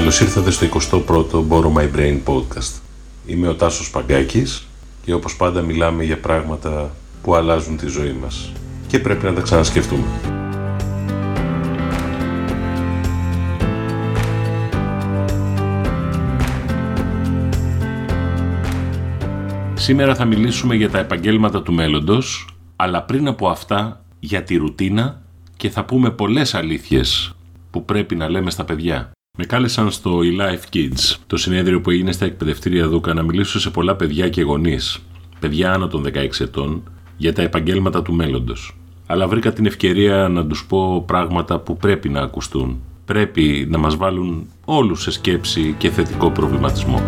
Καλώς ήρθατε στο 21ο Borrow My Brain podcast. Είμαι ο Τάσος Παγκάκης και όπως πάντα μιλάμε για πράγματα που αλλάζουν τη ζωή μας και πρέπει να τα ξανασκεφτούμε. Σήμερα θα μιλήσουμε για τα επαγγέλματα του μέλλοντος, αλλά πριν από αυτά για τη ρουτίνα και θα πούμε πολλές αλήθειες που πρέπει να λέμε στα παιδιά. Με κάλεσαν στο eLife Kids, το συνέδριο που έγινε στα εκπαιδευτήρια Δούκα, να μιλήσω σε πολλά παιδιά και γονείς, παιδιά άνω των 16 ετών, για τα επαγγέλματα του μέλλοντος. Αλλά βρήκα την ευκαιρία να τους πω πράγματα που πρέπει να ακουστούν. Πρέπει να μας βάλουν όλους σε σκέψη και θετικό προβληματισμό.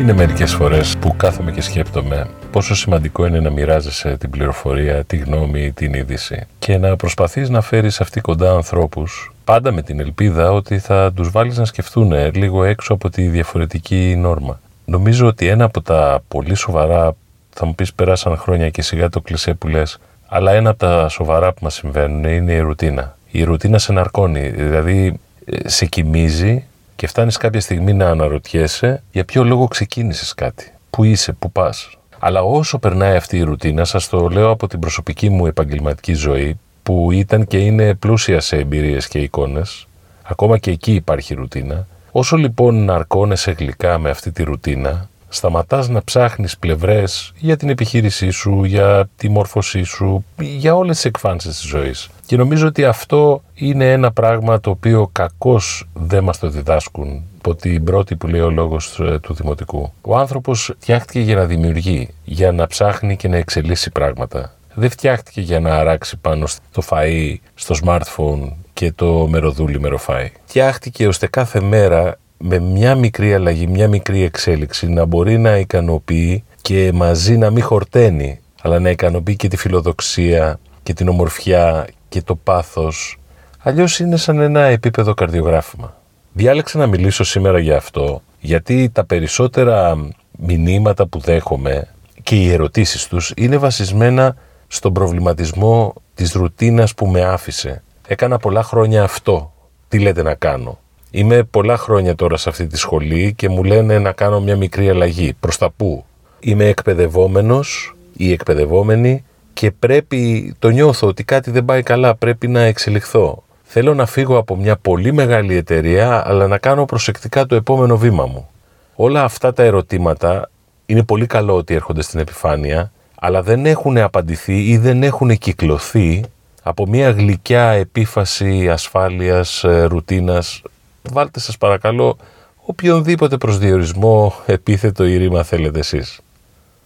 Είναι μερικές φορές που κάθομαι και σκέπτομαι πόσο σημαντικό είναι να μοιράζεσαι την πληροφορία, τη γνώμη, την είδηση και να προσπαθείς να φέρεις αυτή κοντά ανθρώπους πάντα με την ελπίδα ότι θα τους βάλεις να σκεφτούν λίγο έξω από τη διαφορετική νόρμα. Νομίζω ότι ένα από τα πολύ σοβαρά, θα μου πεις περάσαν χρόνια και σιγά το κλισέ που λες, αλλά ένα από τα σοβαρά που μας συμβαίνουν είναι η ρουτίνα. Η ρουτίνα σε ναρκώνει, δηλαδή ε, σε κοιμίζει και φτάνεις κάποια στιγμή να αναρωτιέσαι για ποιο λόγο ξεκίνησες κάτι. Πού είσαι, πού πας. Αλλά όσο περνάει αυτή η ρουτίνα, σας το λέω από την προσωπική μου επαγγελματική ζωή, που ήταν και είναι πλούσια σε εμπειρίες και εικόνες, ακόμα και εκεί υπάρχει ρουτίνα, όσο λοιπόν ναρκώνεσαι γλυκά με αυτή τη ρουτίνα, σταματάς να ψάχνεις πλευρές για την επιχείρησή σου, για τη μόρφωσή σου, για όλες τις εκφάνσεις της ζωής. Και νομίζω ότι αυτό είναι ένα πράγμα το οποίο κακώς δεν μας το διδάσκουν από την πρώτη που λέει ο λόγος ε, του Δημοτικού. Ο άνθρωπος φτιάχτηκε για να δημιουργεί, για να ψάχνει και να εξελίσσει πράγματα. Δεν φτιάχτηκε για να αράξει πάνω στο φαΐ, στο smartphone και το μεροδούλι μεροφάι. Φτιάχτηκε ώστε κάθε μέρα με μια μικρή αλλαγή, μια μικρή εξέλιξη να μπορεί να ικανοποιεί και μαζί να μην χορταίνει, αλλά να ικανοποιεί και τη φιλοδοξία και την ομορφιά και το πάθος. Αλλιώς είναι σαν ένα επίπεδο καρδιογράφημα. Διάλεξα να μιλήσω σήμερα για αυτό, γιατί τα περισσότερα μηνύματα που δέχομαι και οι ερωτήσεις τους είναι βασισμένα στον προβληματισμό της ρουτίνας που με άφησε. Έκανα πολλά χρόνια αυτό. Τι λέτε να κάνω; Είμαι πολλά χρόνια τώρα σε αυτή τη σχολή και μου λένε να κάνω μια μικρή αλλαγή. Προς τα πού; Είμαι εκπαιδευόμενος ή εκπαιδευόμενη και πρέπει, το νιώθω ότι κάτι δεν πάει καλά, πρέπει να εξελιχθώ. Θέλω να φύγω από μια πολύ μεγάλη εταιρεία, αλλά να κάνω προσεκτικά το επόμενο βήμα μου. Όλα αυτά τα ερωτήματα είναι πολύ καλό ότι έρχονται στην επιφάνεια, αλλά δεν έχουν απαντηθεί ή δεν έχουν κυκλωθεί από μια γλυκιά επίφαση ασφάλειας, ε, ρουτίνας, βάλτε σας παρακαλώ οποιονδήποτε προσδιορισμό επίθετο ή ρήμα θέλετε εσείς.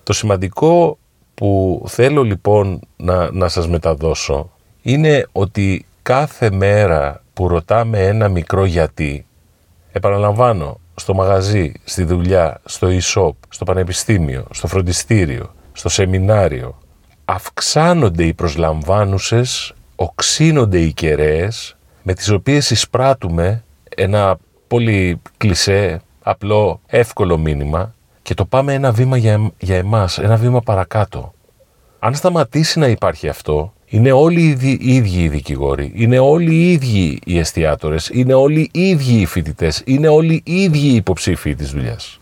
Το σημαντικό που θέλω λοιπόν να, να σας μεταδώσω είναι ότι κάθε μέρα που ρωτάμε ένα μικρό γιατί, επαναλαμβάνω, στο μαγαζί, στη δουλειά, στο e-shop, στο πανεπιστήμιο, στο φροντιστήριο, στο σεμινάριο, αυξάνονται οι προσλαμβάνουσες, οξύνονται οι κεραίες με τις οποίες εισπράττουμε ένα πολύ κλισέ, απλό, εύκολο μήνυμα και το πάμε ένα βήμα για, για εμάς, ένα βήμα παρακάτω. Αν σταματήσει να υπάρχει αυτό, είναι όλοι οι ίδιοι οι δικηγόροι, είναι όλοι οι ίδιοι οι εστιατόρες, είναι όλοι οι ίδιοι οι φοιτητές, είναι όλοι οι ίδιοι οι υποψήφοι της δουλειάς.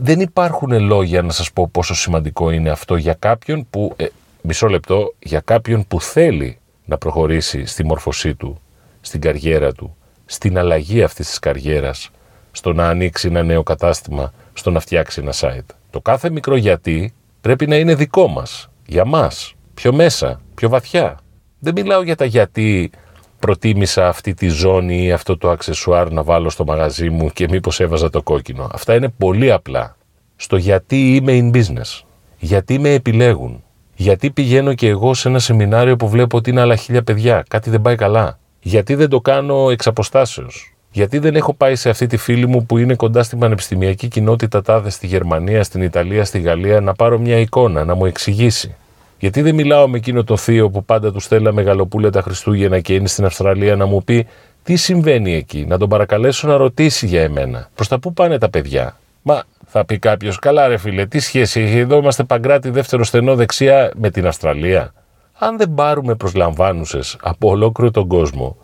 Δεν υπάρχουν λόγια να σας πω πόσο σημαντικό είναι αυτό για κάποιον που, ε, μισό λεπτό, για κάποιον που θέλει να προχωρήσει στη μορφωσή του, στην καριέρα του, στην αλλαγή αυτής της καριέρας, στο να ανοίξει ένα νέο κατάστημα, στο να φτιάξει ένα site. Το κάθε μικρό γιατί πρέπει να είναι δικό μας, για μας, πιο μέσα, πιο βαθιά. Δεν μιλάω για τα γιατί προτίμησα αυτή τη ζώνη ή αυτό το αξεσουάρ να βάλω στο μαγαζί μου και μήπως έβαζα το κόκκινο. Αυτά είναι πολύ απλά. Στο γιατί είμαι in business. Γιατί με επιλέγουν. Γιατί πηγαίνω και εγώ σε ένα σεμινάριο που βλέπω ότι είναι άλλα χίλια παιδιά. Κάτι δεν πάει καλά. Γιατί δεν το κάνω εξ αποστάσεως. Γιατί δεν έχω πάει σε αυτή τη φίλη μου που είναι κοντά στην πανεπιστημιακή κοινότητα τάδε στη Γερμανία, στην Ιταλία, στη Γαλλία να πάρω μια εικόνα, να μου εξηγήσει. Γιατί δεν μιλάω με εκείνο το θείο που πάντα του στέλνα μεγαλοπούλια τα Χριστούγεννα και είναι στην Αυστραλία να μου πει τι συμβαίνει εκεί, να τον παρακαλέσω να ρωτήσει για εμένα. Προς τα πού πάνε τα παιδιά; Μα θα πει κάποιος, καλά ρε φίλε, τι σχέση έχει, εδώ είμαστε παγκράτη δεύτερο στενό δεξιά με την Αυστραλία. αν δεν πάρουμε προσλαμβάνουσες από ολόκληρο τον κόσμο,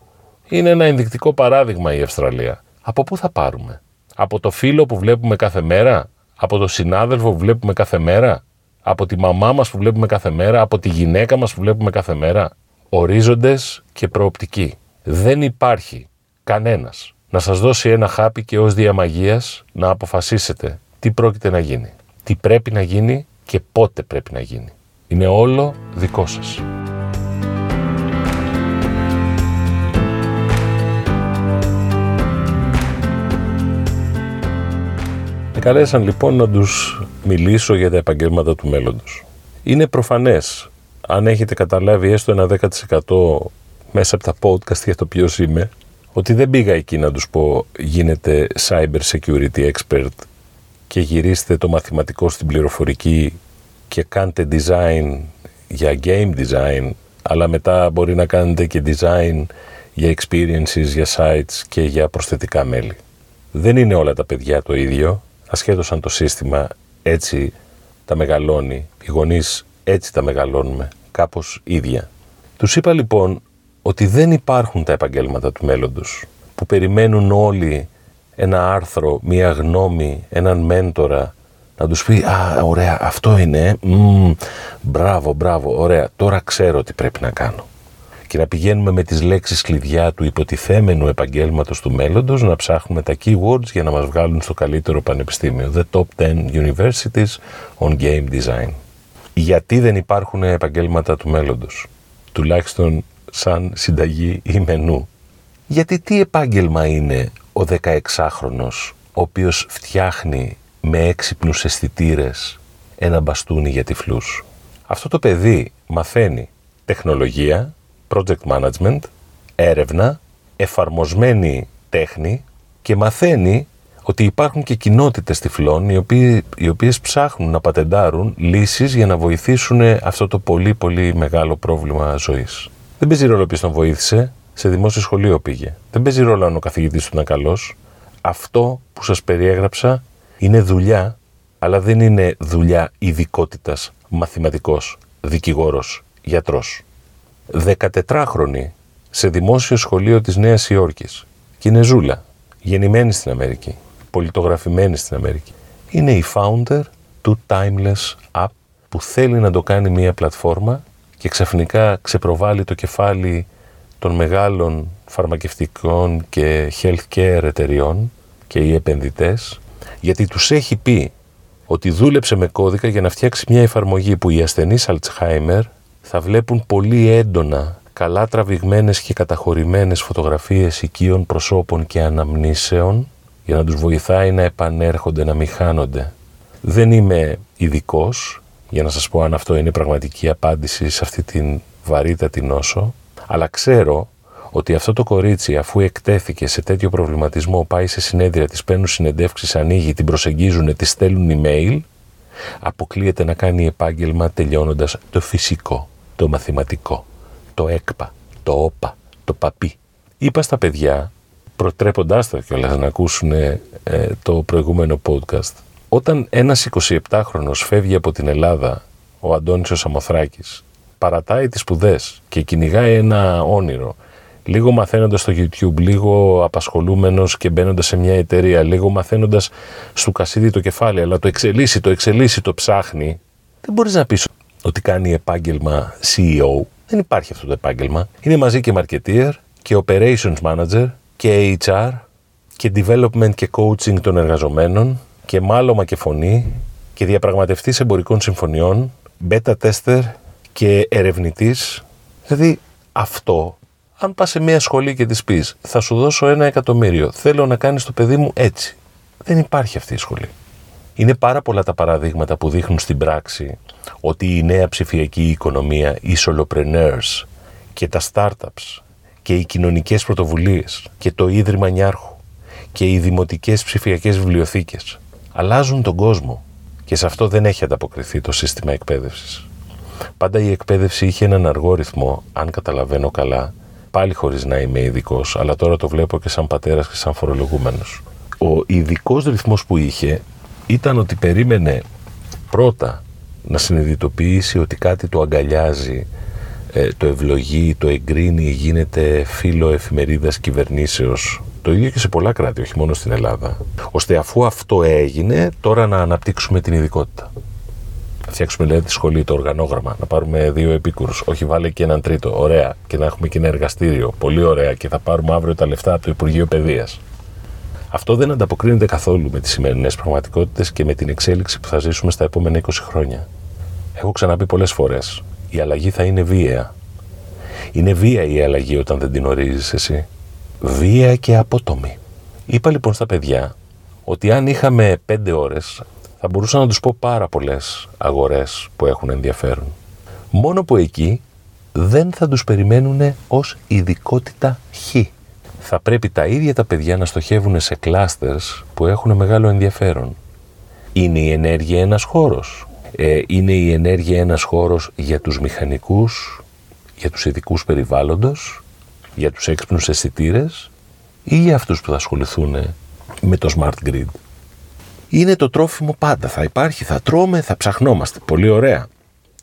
είναι ένα ενδεικτικό παράδειγμα η Αυστραλία. Από πού θα πάρουμε; Από το φίλο που βλέπουμε κάθε μέρα; Από το συνάδελφο που βλέπουμε κάθε μέρα; Από τη μαμά μας που βλέπουμε κάθε μέρα; Από τη γυναίκα μας που βλέπουμε κάθε μέρα; Ορίζοντες και προοπτικοί. Δεν υπάρχει κανένας να σας δώσει ένα χάπι και ως διαμαγείας να αποφασίσετε τι πρόκειται να γίνει, τι πρέπει να γίνει και πότε πρέπει να γίνει. Είναι όλο δικό σας. Καλέσαν λοιπόν να τους μιλήσω για τα επαγγέλματα του μέλλοντος. Είναι προφανές, αν έχετε καταλάβει έστω ένα 10% μέσα από τα podcast για το ποιος είμαι, ότι δεν πήγα εκεί να τους πω γίνετε cyber security expert και γυρίστε το μαθηματικό στην πληροφορική και κάντε design για game design, αλλά μετά μπορεί να κάνετε και design για experiences, για sites και για προσθετικά μέλη. Δεν είναι όλα τα παιδιά το ίδιο, ασχέτως αν το σύστημα έτσι τα μεγαλώνει, οι γονείς έτσι τα μεγαλώνουμε, κάπως ίδια. Τους είπα λοιπόν ότι δεν υπάρχουν τα επαγγέλματα του μέλλοντος, που περιμένουν όλοι ένα άρθρο, μία γνώμη, έναν μέντορα, να τους πει «Α, ωραία, αυτό είναι, μ, μπράβο, μπράβο, ωραία, τώρα ξέρω τι πρέπει να κάνω». Και να πηγαίνουμε με τις λέξεις κλειδιά του υποτιθέμενου επαγγέλματος του μέλλοντος να ψάχνουμε τα keywords για να μας βγάλουν στο καλύτερο πανεπιστήμιο. The top 10 universities on game design. Γιατί δεν υπάρχουν επαγγέλματα του μέλλοντος; Τουλάχιστον σαν συνταγή ή μενού. Γιατί τι επάγγελμα είναι ο 16χρονος ο οποίος φτιάχνει με έξυπνους αισθητήρες ένα μπαστούνι για τυφλούς; Αυτό το παιδί μαθαίνει τεχνολογία, project management, έρευνα, εφαρμοσμένη τέχνη και μαθαίνει ότι υπάρχουν και κοινότητες τυφλών οι, οποίοι, οι οποίες ψάχνουν να πατεντάρουν λύσεις για να βοηθήσουν αυτό το πολύ πολύ μεγάλο πρόβλημα ζωής. Δεν παίζει ρόλο ποιος τον βοήθησε, σε δημόσιο σχολείο πήγε. Δεν παίζει ρόλο αν ο καθηγητής του ήταν καλός. Αυτό που σας περιέγραψα είναι δουλειά, αλλά δεν είναι δουλειά ειδικότητας μαθηματικός, δικηγόρος, γιατρός. 14χρονη σε δημόσιο σχολείο της Νέας Υόρκης Κινεζούλα, γεννημένη στην Αμερική, πολιτογραφημένη στην Αμερική. Είναι η founder του Timeless App που θέλει να το κάνει μια πλατφόρμα και ξαφνικά ξεπροβάλλει το κεφάλι των μεγάλων φαρμακευτικών και healthcare εταιριών και οι επενδυτές γιατί τους έχει πει ότι δούλεψε με κώδικα για να φτιάξει μια εφαρμογή που οι ασθενείς Alzheimer θα βλέπουν πολύ έντονα καλά τραβηγμένες και καταχωρημένες φωτογραφίες οικείων προσώπων και αναμνήσεων για να τους βοηθάει να επανέρχονται, να μην χάνονται. Δεν είμαι ειδικός, για να σας πω αν αυτό είναι πραγματική απάντηση σε αυτή την βαρύτατη νόσο, αλλά ξέρω ότι αυτό το κορίτσι αφού εκτέθηκε σε τέτοιο προβληματισμό πάει σε συνέδρια, της παίρνουν συνεντεύξεις, ανοίγει, την προσεγγίζουν, τη στέλνουν email, αποκλείεται να κάνει επάγγελμα τελειώνοντας το φυσικό, το μαθηματικό, το έκπα, το όπα, το παπί. Είπα στα παιδιά, προτρέποντάς τα κιόλας να ακούσουν ε, το προηγούμενο podcast, όταν ένας 27χρονος φεύγει από την Ελλάδα, ο Αντώνης ο Σαμοθράκης, παρατάει τις σπουδές και κυνηγάει ένα όνειρο, λίγο μαθαίνοντας στο YouTube, λίγο απασχολούμενος και μπαίνοντας σε μια εταιρεία, λίγο μαθαίνοντας στο κασίδι το κεφάλι, αλλά το εξελίσσει, το εξελίσσει, το ψάχνει, δεν μπορείς να πεις ότι κάνει επάγγελμα CEO. Δεν υπάρχει αυτό το επάγγελμα. Είναι μαζί και marketeer και operations manager και HR και development και coaching των εργαζομένων και μάλωμα και φωνή και διαπραγματευτής εμπορικών συμφωνιών, beta tester και ερευνητής. Δηλαδή αυτό, αν πας σε μια σχολή και της πεις θα σου δώσω ένα εκατομμύριο, θέλω να κάνεις το παιδί μου έτσι. Δεν υπάρχει αυτή η σχολή. Είναι πάρα πολλά τα παραδείγματα που δείχνουν στην πράξη ότι η νέα ψηφιακή οικονομία, οι solopreneurs και τα startups και οι κοινωνικές πρωτοβουλίες και το Ίδρυμα Νιάρχου και οι δημοτικές ψηφιακές βιβλιοθήκες αλλάζουν τον κόσμο και σε αυτό δεν έχει ανταποκριθεί το σύστημα εκπαίδευσης. Πάντα η εκπαίδευση είχε έναν αργό ρυθμό, αν καταλαβαίνω καλά, πάλι χωρίς να είμαι ειδικός, αλλά τώρα το βλέπω και σαν πατέρας και σαν φορολογούμενος. Ο ειδικός ρυθμός που είχε ήταν ότι περίμενε πρώτα να συνειδητοποιήσει ότι κάτι το αγκαλιάζει ε, το ευλογεί, το εγκρίνει, γίνεται φίλο εφημερίδας κυβερνήσεως. Το ίδιο και σε πολλά κράτη, όχι μόνο στην Ελλάδα. Ώστε αφού αυτό έγινε, τώρα να αναπτύξουμε την ειδικότητα. Να φτιάξουμε δηλαδή τη σχολή, το οργανόγραμμα, να πάρουμε δύο επίκουρους, όχι βάλε και έναν τρίτο, ωραία, και να έχουμε και ένα εργαστήριο, πολύ ωραία, και θα πάρουμε αύριο τα λεφτά από το Υπουργείο Παιδείας. Αυτό δεν ανταποκρίνεται καθόλου με τις σημερινές πραγματικότητες και με την εξέλιξη που θα ζήσουμε στα επόμενα 20 χρόνια. Έχω ξαναπεί πολλές φορές, η αλλαγή θα είναι βίαια. Είναι βία η αλλαγή όταν δεν την ορίζεις εσύ. Βία και απότομη. Είπα λοιπόν στα παιδιά ότι αν είχαμε πέντε ώρες θα μπορούσα να τους πω πάρα πολλές αγορές που έχουν ενδιαφέρον. Μόνο που εκεί δεν θα τους περιμένουν ως ειδικότητα χ θα πρέπει τα ίδια τα παιδιά να στοχεύουν σε κλάστερς που έχουν μεγάλο ενδιαφέρον. Είναι η ενέργεια ένας χώρος. Ε, είναι η ενέργεια ένας χώρος για τους μηχανικούς, για τους ειδικούς περιβάλλοντος, για τους έξυπνους αισθητήρες ή για αυτούς που θα ασχοληθούν με το smart grid. Είναι το τρόφιμο πάντα. Θα υπάρχει, θα τρώμε, θα ψαχνόμαστε. Πολύ ωραία.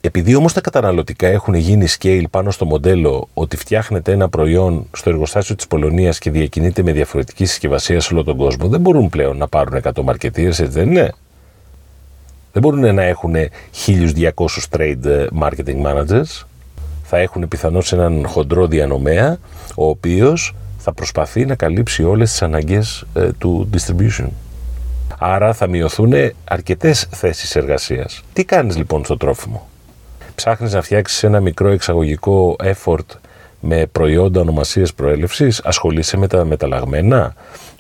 Επειδή όμως τα καταναλωτικά έχουν γίνει scale πάνω στο μοντέλο ότι φτιάχνεται ένα προϊόν στο εργοστάσιο της Πολωνίας και διακινείται με διαφορετική συσκευασία σε όλο τον κόσμο, δεν μπορούν πλέον να πάρουν 100 marketeers, έτσι δεν είναι; Δεν μπορούν να έχουν 1200 trade marketing managers; Θα έχουν πιθανώς έναν χοντρό διανομέα, ο οποίος θα προσπαθεί να καλύψει όλες τις αναγκές ε, του distribution. Άρα θα μειωθούν αρκετές θέσεις εργασίας. Τι κάνεις λοιπόν στο τρόφιμο; Ψάχνεις να φτιάξεις ένα μικρό εξαγωγικό effort με προϊόντα ονομασίες προέλευσης, ασχολείσαι με τα μεταλλαγμένα,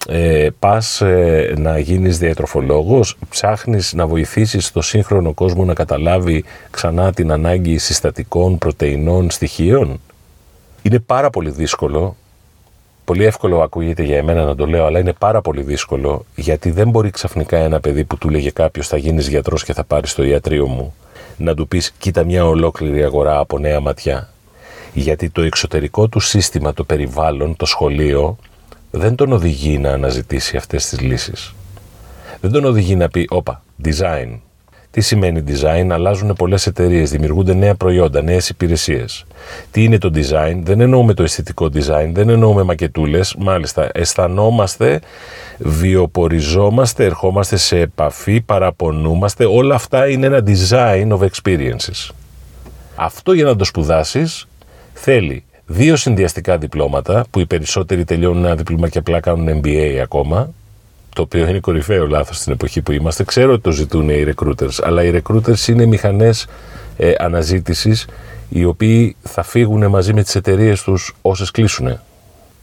ε, πας ε, να γίνεις διατροφολόγος, ψάχνεις να βοηθήσεις το σύγχρονο κόσμο να καταλάβει ξανά την ανάγκη συστατικών, πρωτεϊνών, στοιχείων; Είναι πάρα πολύ δύσκολο, πολύ εύκολο ακούγεται για εμένα να το λέω, αλλά είναι πάρα πολύ δύσκολο γιατί δεν μπορεί ξαφνικά ένα παιδί που του λέγε κάποιος θα γίνεις γιατρός και θα πάρεις το ιατρείο μου να του πεις κοίτα μια ολόκληρη αγορά από νέα ματιά. Γιατί το εξωτερικό του σύστημα, το περιβάλλον, το σχολείο δεν τον οδηγεί να αναζητήσει αυτές τις λύσεις. Δεν τον οδηγεί να πει όπα, design. Τι σημαίνει design, αλλάζουν πολλές εταιρείες, δημιουργούνται νέα προϊόντα, νέες υπηρεσίες. Τι είναι το design, δεν εννοούμε το αισθητικό design, δεν εννοούμε μακετούλες. Μάλιστα, αισθανόμαστε βιοποριζόμαστε, ερχόμαστε σε επαφή, παραπονούμαστε. Όλα αυτά είναι ένα design of experiences. Αυτό για να το σπουδάσεις θέλει δύο συνδυαστικά διπλώματα, που οι περισσότεροι τελειώνουν ένα δίπλωμα και απλά κάνουν MBA ακόμα, το οποίο είναι κορυφαίο λάθος στην εποχή που είμαστε. Ξέρω ότι το ζητούν οι recruiters, αλλά οι recruiters είναι μηχανές ε, αναζήτησης οι οποίοι θα φύγουν μαζί με τις εταιρείες τους όσες κλείσουν.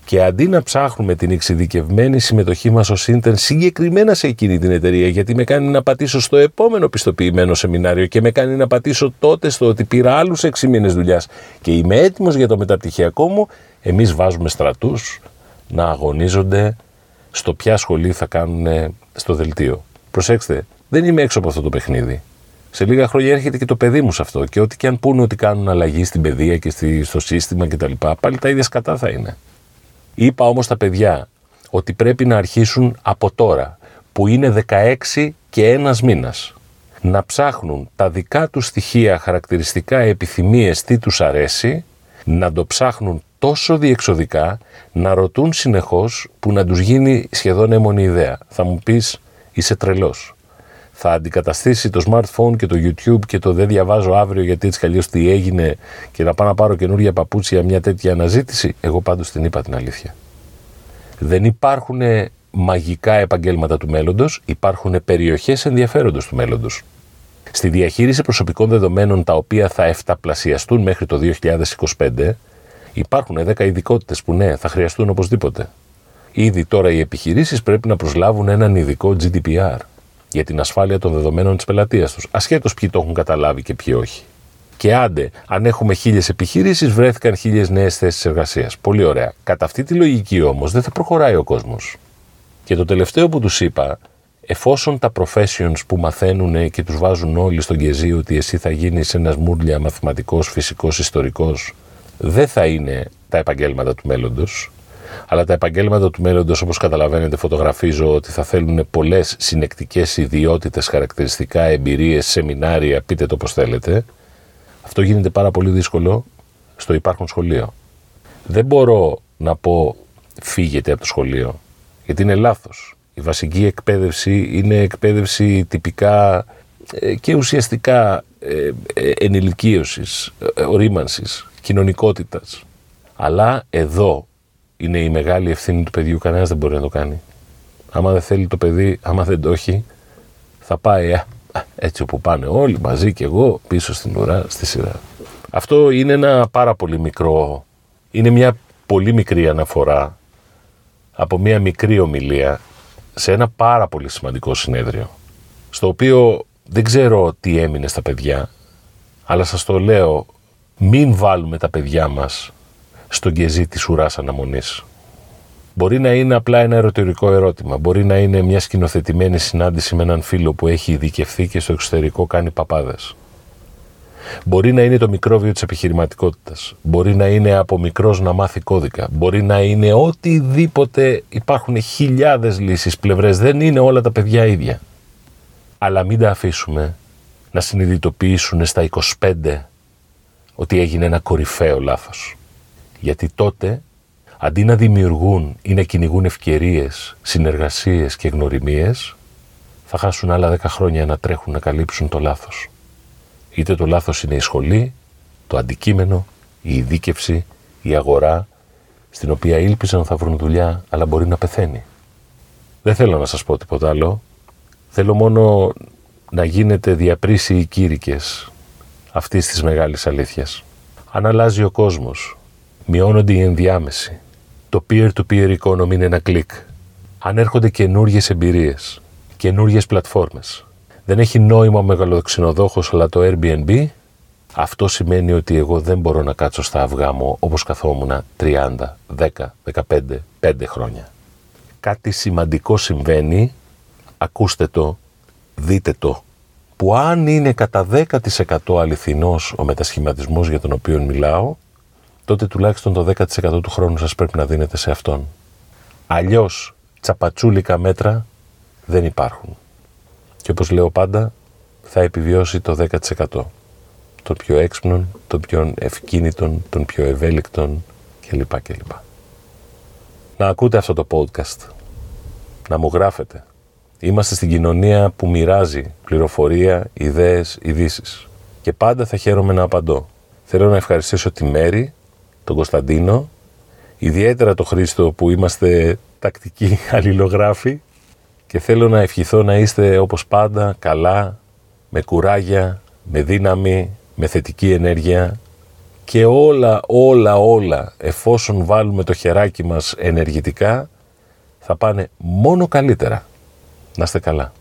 Και αντί να ψάχνουμε την εξειδικευμένη συμμετοχή μας ως intern συγκεκριμένα σε εκείνη την εταιρεία, γιατί με κάνει να πατήσω στο επόμενο πιστοποιημένο σεμινάριο και με κάνει να πατήσω τότε στο ότι πήρα άλλους 6 μήνες δουλειάς και είμαι έτοιμος για το μεταπτυχιακό μου, εμείς βάζουμε στρατούς να αγωνίζονται στο ποια σχολή θα κάνουν στο δελτίο. Προσέξτε, δεν είμαι έξω από αυτό το παιχνίδι. Σε λίγα χρόνια έρχεται και το παιδί μου σε αυτό. Και ό,τι και αν πούνε ότι κάνουν αλλαγή στην παιδεία και στο σύστημα κτλ., πάλι τα ίδια σκατά θα είναι. Είπα όμως στα παιδιά ότι πρέπει να αρχίσουν από τώρα, που είναι 16 και ένας μήνας, να ψάχνουν τα δικά τους στοιχεία, χαρακτηριστικά, επιθυμίες, τι τους αρέσει, να το ψάχνουν τόσο διεξοδικά, να ρωτούν συνεχώς που να τους γίνει σχεδόν έμονη ιδέα. Θα μου πεις, είσαι τρελός. Θα αντικαταστήσει το smartphone και το YouTube και το δεν διαβάζω αύριο γιατί έτσι καλώς τι έγινε και να πάω να πάρω καινούργια παπούτσια μια τέτοια αναζήτηση. Εγώ πάντως την είπα την αλήθεια. Δεν υπάρχουν μαγικά επαγγέλματα του μέλλοντος, υπάρχουν περιοχές ενδιαφέροντος του μέλλοντος. Στη διαχείριση προσωπικών δεδομένων τα οποία θα εφταπλασιαστούν μέχρι το 2025, υπάρχουν 10 ειδικότητες που ναι, θα χρειαστούν οπωσδήποτε. Ήδη τώρα οι επιχειρήσεις πρέπει να προσλάβουν έναν ειδικό GDPR για την ασφάλεια των δεδομένων της πελατείας τους, ασχέτως ποιοι το έχουν καταλάβει και ποιοι όχι. Και άντε, αν έχουμε χίλιες επιχειρήσεις, βρέθηκαν χίλιες νέες θέσεις εργασίας. Πολύ ωραία. Κατά αυτή τη λογική όμως δεν θα προχωράει ο κόσμος. Και το τελευταίο που τους είπα, εφόσον τα professions που μαθαίνουν και τους βάζουν όλοι στον κεζί ότι εσύ θα γίνεις ένας μούρλια μαθηματικός, φυσικός, ιστορικός, δεν θα είναι τα επαγγέλματα του μέλλοντος, αλλά τα επαγγέλματα του μέλλοντος, όπως καταλαβαίνετε, φωτογραφίζω ότι θα θέλουν πολλές συνεκτικές ιδιότητες, χαρακτηριστικά, εμπειρίες, σεμινάρια, πείτε το πώς θέλετε. Αυτό γίνεται πάρα πολύ δύσκολο στο υπάρχον σχολείο. Δεν μπορώ να πω φύγετε από το σχολείο, γιατί είναι λάθος. Η βασική εκπαίδευση είναι εκπαίδευση τυπικά ε, και ουσιαστικά ε, ε, ενηλικίωσης, ορίμανσης, κοινωνικότητας. Αλλά εδώ είναι η μεγάλη ευθύνη του παιδιού, κανένας δεν μπορεί να το κάνει. Άμα δεν θέλει το παιδί, άμα δεν το έχει, θα πάει έτσι όπου πάνε όλοι μαζί και εγώ πίσω στην ουρά, στη σειρά. Αυτό είναι ένα πάρα πολύ μικρό, είναι μια πολύ μικρή αναφορά από μια μικρή ομιλία σε ένα πάρα πολύ σημαντικό συνέδριο, στο οποίο δεν ξέρω τι έμεινε στα παιδιά, αλλά σας το λέω, μην βάλουμε τα παιδιά μας στον κεζί της ουράς αναμονής. Μπορεί να είναι απλά ένα ερωτηρικό ερώτημα. Μπορεί να είναι μια σκηνοθετημένη συνάντηση με έναν φίλο που έχει ειδικευθεί και στο εξωτερικό κάνει παπάδες. Μπορεί να είναι το μικρόβιο της επιχειρηματικότητας. Μπορεί να είναι από μικρός να μάθει κώδικα. Μπορεί να είναι οτιδήποτε. Υπάρχουν χιλιάδες λύσεις, πλευρές. Δεν είναι όλα τα παιδιά ίδια. Αλλά μην τα αφήσουμε να συνειδητοποιήσουν στα 25 ότι έγινε ένα κορυφαίο λάθος. Γιατί τότε, αντί να δημιουργούν ή να κυνηγούν ευκαιρίες, συνεργασίες και γνωριμίες, θα χάσουν άλλα 10 χρόνια να τρέχουν να καλύψουν το λάθος. Είτε το λάθος είναι η σχολή, το αντικείμενο, η ειδίκευση, η αγορά, στην οποία ήλπιζαν θα βρουν δουλειά, αλλά μπορεί να πεθαίνει. Δεν θέλω να σας πω τίποτα άλλο. Θέλω μόνο να γίνετε διαπρίσιοι οι κήρυκες αυτής της μεγάλης αλήθειας. Αν αλλάζει ο κόσμος, μειώνονται οι ενδιάμεσοι, το peer-to-peer economy είναι ένα κλικ. Αν έρχονται καινούριε εμπειρίες, καινούριε πλατφόρμες, δεν έχει νόημα ο μεγαλοξενοδόχος αλλά το Airbnb, αυτό σημαίνει ότι εγώ δεν μπορώ να κάτσω στα αυγά μου όπως καθόμουν 30, 10, 15, 5 χρόνια. Κάτι σημαντικό συμβαίνει, ακούστε το, δείτε το, που αν είναι κατά 10% αληθινός ο μετασχηματισμός για τον οποίο μιλάω, τότε τουλάχιστον το 10% του χρόνου σας πρέπει να δίνετε σε αυτόν. Αλλιώς τσαπατσούλικα μέτρα δεν υπάρχουν. Και όπως λέω πάντα, θα επιβιώσει το 10% των πιο έξυπνων, των πιο ευκίνητων, των πιο ευέλικτων κλπ. κλπ. Να ακούτε αυτό το podcast. Να μου γράφετε. Είμαστε στην κοινωνία που μοιράζει πληροφορία, ιδέες, ειδήσεις. Και πάντα θα χαίρομαι να απαντώ. Θέλω να ευχαριστήσω τη Μέρη, τον Κωνσταντίνο, ιδιαίτερα το Χρήστο που είμαστε τακτικοί αλληλογράφοι και θέλω να ευχηθώ να είστε όπως πάντα καλά, με κουράγια, με δύναμη, με θετική ενέργεια και όλα, όλα, όλα εφόσον βάλουμε το χεράκι μας ενεργητικά θα πάνε μόνο καλύτερα. Να είστε καλά.